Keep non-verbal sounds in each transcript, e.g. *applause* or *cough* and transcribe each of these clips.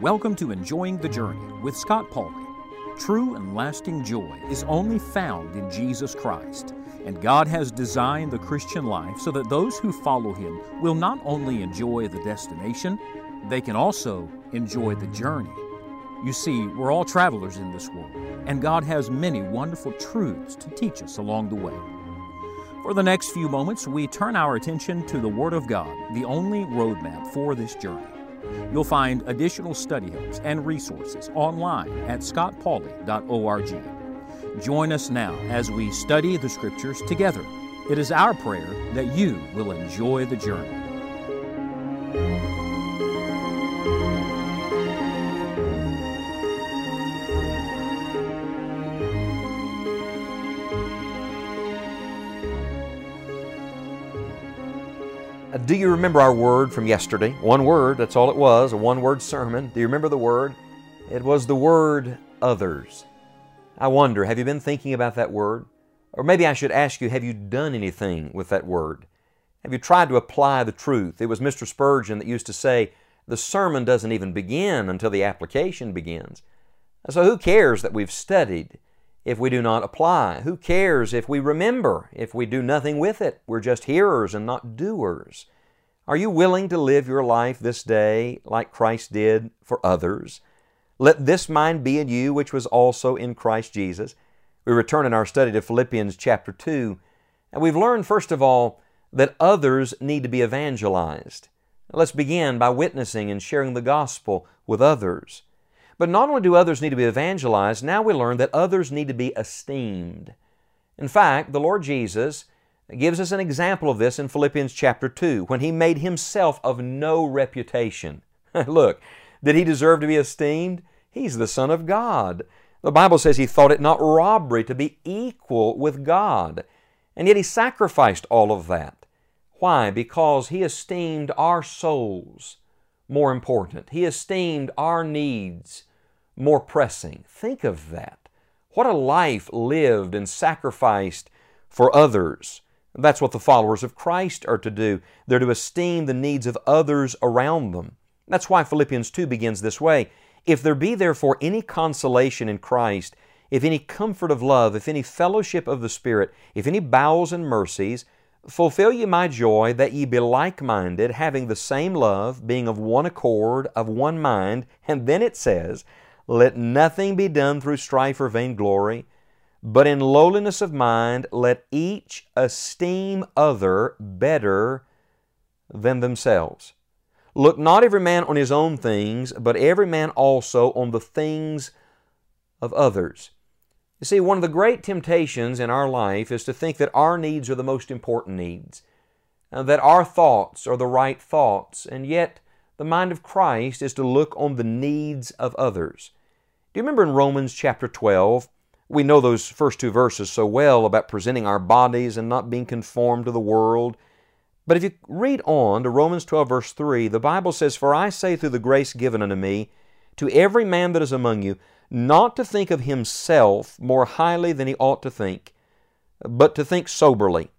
Welcome to Enjoying the Journey with Scott Pauley. True and lasting joy is only found in Jesus Christ, and God has designed the Christian life so that those who follow Him will not only enjoy the destination, they can also enjoy the journey. You see, we're all travelers in this world, and God has many wonderful truths to teach us along the way. For the next few moments, we turn our attention to the Word of God, the only roadmap for this journey. You'll find additional study helps and resources online at scottpauley.org. Join us now as we study the Scriptures together. It is our prayer that you will enjoy the journey. Uh, do you remember our word from yesterday? One word, that's all it was, a one word sermon. Do you remember the word? It was the word others. I wonder, have you been thinking about that word? Or maybe I should ask you, have you done anything with that word? Have you tried to apply the truth? It was Mr. Spurgeon that used to say, the sermon doesn't even begin until the application begins. So who cares that we've studied if we do not apply? Who cares if we remember if we do nothing with it? We're just hearers and not doers. Are you willing to live your life this day like Christ did for others? Let this mind be in you, which was also in Christ Jesus. We return in our study to Philippians chapter 2, and we've learned, first of all, that others need to be evangelized. Let's begin by witnessing and sharing the gospel with others. But not only do others need to be evangelized, now we learn that others need to be esteemed. In fact, the Lord Jesus gives us an example of this in Philippians chapter 2 when he made himself of no reputation. *laughs* Look, did he deserve to be esteemed? He's the Son of God. The Bible says he thought it not robbery to be equal with God. And yet he sacrificed all of that. Why? Because he esteemed our souls more important. He esteemed our needs more pressing. Think of that. What a life lived and sacrificed for others. That's what the followers of Christ are to do. They're to esteem the needs of others around them. That's why Philippians 2 begins this way If there be therefore any consolation in Christ, if any comfort of love, if any fellowship of the Spirit, if any bowels and mercies, fulfill ye my joy that ye be like minded, having the same love, being of one accord, of one mind. And then it says, Let nothing be done through strife or vainglory but in lowliness of mind, let each esteem other better than themselves. Look not every man on his own things, but every man also on the things of others. You see, one of the great temptations in our life is to think that our needs are the most important needs, and that our thoughts are the right thoughts, and yet the mind of Christ is to look on the needs of others. Do you remember in Romans chapter 12? We know those first two verses so well about presenting our bodies and not being conformed to the world. But if you read on to Romans 12, verse 3, the Bible says, For I say through the grace given unto me, to every man that is among you, not to think of himself more highly than he ought to think, but to think soberly,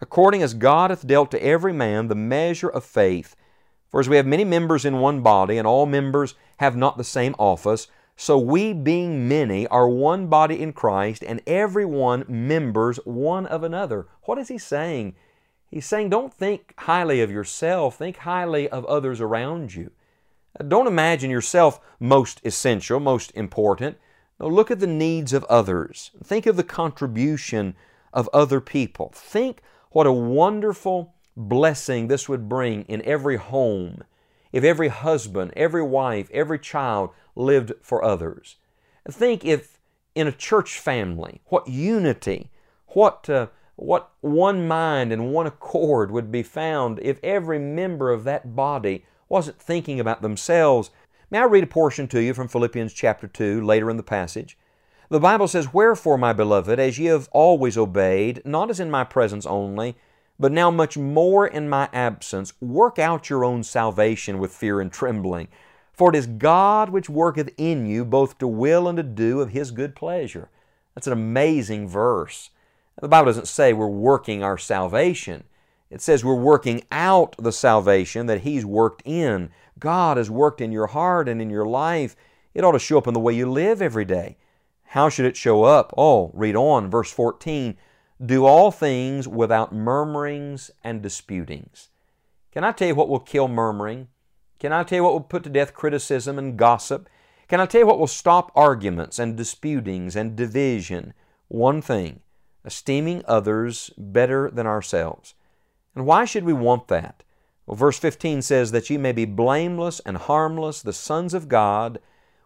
according as God hath dealt to every man the measure of faith. For as we have many members in one body, and all members have not the same office, so we, being many, are one body in Christ, and every one members one of another. What is he saying? He's saying, don't think highly of yourself, think highly of others around you. Don't imagine yourself most essential, most important. No, look at the needs of others. Think of the contribution of other people. Think what a wonderful blessing this would bring in every home if every husband, every wife, every child lived for others. Think if in a church family, what unity, what, uh, what one mind and one accord would be found if every member of that body wasn't thinking about themselves. May I read a portion to you from Philippians chapter 2 later in the passage? The Bible says, Wherefore, my beloved, as ye have always obeyed, not as in my presence only, but now much more in my absence, work out your own salvation with fear and trembling. For it is God which worketh in you both to will and to do of His good pleasure. That's an amazing verse. The Bible doesn't say we're working our salvation. It says we're working out the salvation that He's worked in. God has worked in your heart and in your life. It ought to show up in the way you live every day. How should it show up? Oh, read on, verse 14. Do all things without murmurings and disputings. Can I tell you what will kill murmuring? Can I tell you what will put to death criticism and gossip? Can I tell you what will stop arguments and disputings and division? One thing esteeming others better than ourselves. And why should we want that? Well, verse 15 says that ye may be blameless and harmless, the sons of God,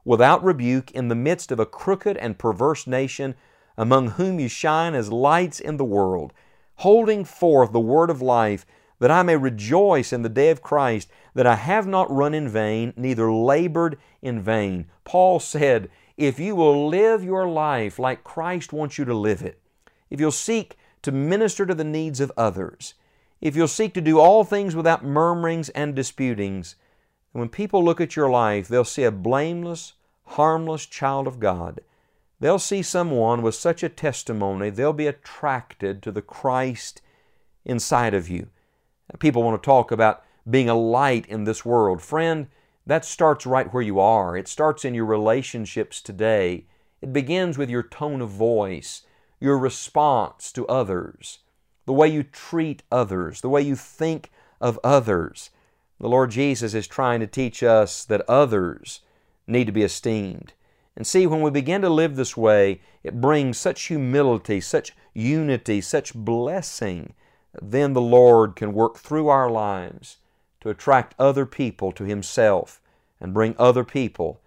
without rebuke, in the midst of a crooked and perverse nation, among whom you shine as lights in the world, holding forth the word of life, that I may rejoice in the day of Christ, that I have not run in vain, neither labored in vain. Paul said, if you will live your life like Christ wants you to live it, if you'll seek to minister to the needs of others, if you'll seek to do all things without murmurings and disputings, when people look at your life, they'll see a blameless, harmless child of God. They'll see someone with such a testimony, they'll be attracted to the Christ inside of you. People want to talk about being a light in this world. Friend, that starts right where you are. It starts in your relationships today. It begins with your tone of voice, your response to others, the way you treat others, the way you think of others. The Lord Jesus is trying to teach us that others need to be esteemed. And see, when we begin to live this way, it brings such humility, such unity, such blessing. Then the Lord can work through our lives to attract other people to Himself and bring other people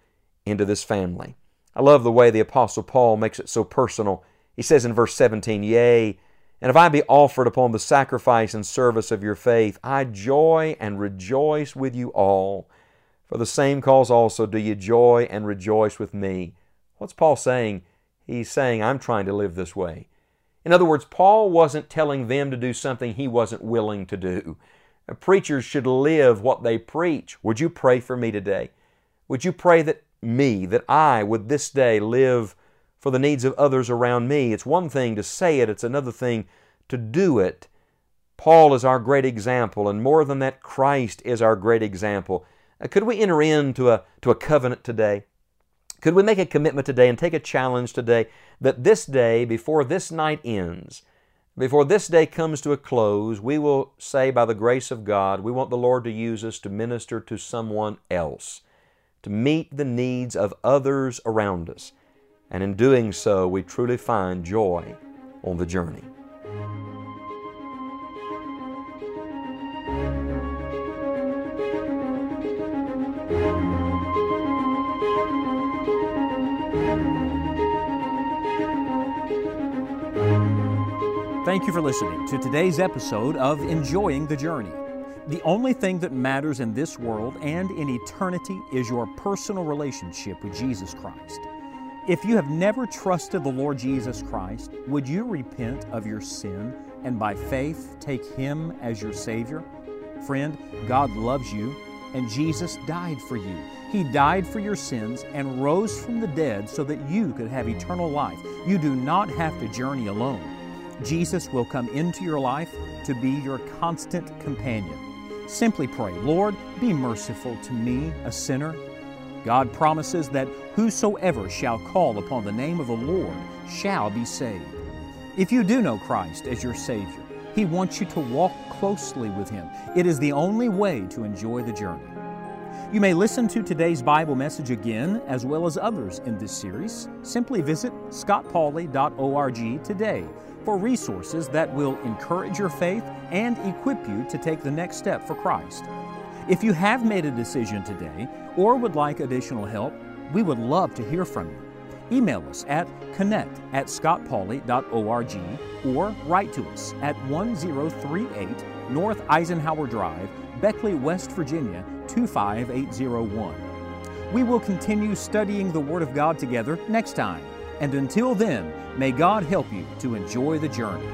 into this family. I love the way the Apostle Paul makes it so personal. He says in verse 17, Yea, and if I be offered upon the sacrifice and service of your faith, I joy and rejoice with you all. For the same cause also do you joy and rejoice with me. What's Paul saying? He's saying, I'm trying to live this way. In other words, Paul wasn't telling them to do something he wasn't willing to do. Uh, preachers should live what they preach. Would you pray for me today? Would you pray that me, that I would this day live for the needs of others around me? It's one thing to say it, it's another thing to do it. Paul is our great example, and more than that, Christ is our great example. Uh, could we enter into a, to a covenant today? Could we make a commitment today and take a challenge today that this day, before this night ends, before this day comes to a close, we will say, by the grace of God, we want the Lord to use us to minister to someone else, to meet the needs of others around us. And in doing so, we truly find joy on the journey. Thank you for listening to today's episode of Enjoying the Journey. The only thing that matters in this world and in eternity is your personal relationship with Jesus Christ. If you have never trusted the Lord Jesus Christ, would you repent of your sin and by faith take Him as your Savior? Friend, God loves you and Jesus died for you. He died for your sins and rose from the dead so that you could have eternal life. You do not have to journey alone. Jesus will come into your life to be your constant companion. Simply pray, Lord, be merciful to me, a sinner. God promises that whosoever shall call upon the name of the Lord shall be saved. If you do know Christ as your Savior, He wants you to walk closely with Him. It is the only way to enjoy the journey. You may listen to today's Bible message again, as well as others in this series. Simply visit scottpauley.org today for resources that will encourage your faith and equip you to take the next step for Christ. If you have made a decision today or would like additional help, we would love to hear from you. Email us at connect at scottpauley.org or write to us at 1038 North Eisenhower Drive, Beckley, West Virginia 25801. We will continue studying the Word of God together next time. And until then, may God help you to enjoy the journey.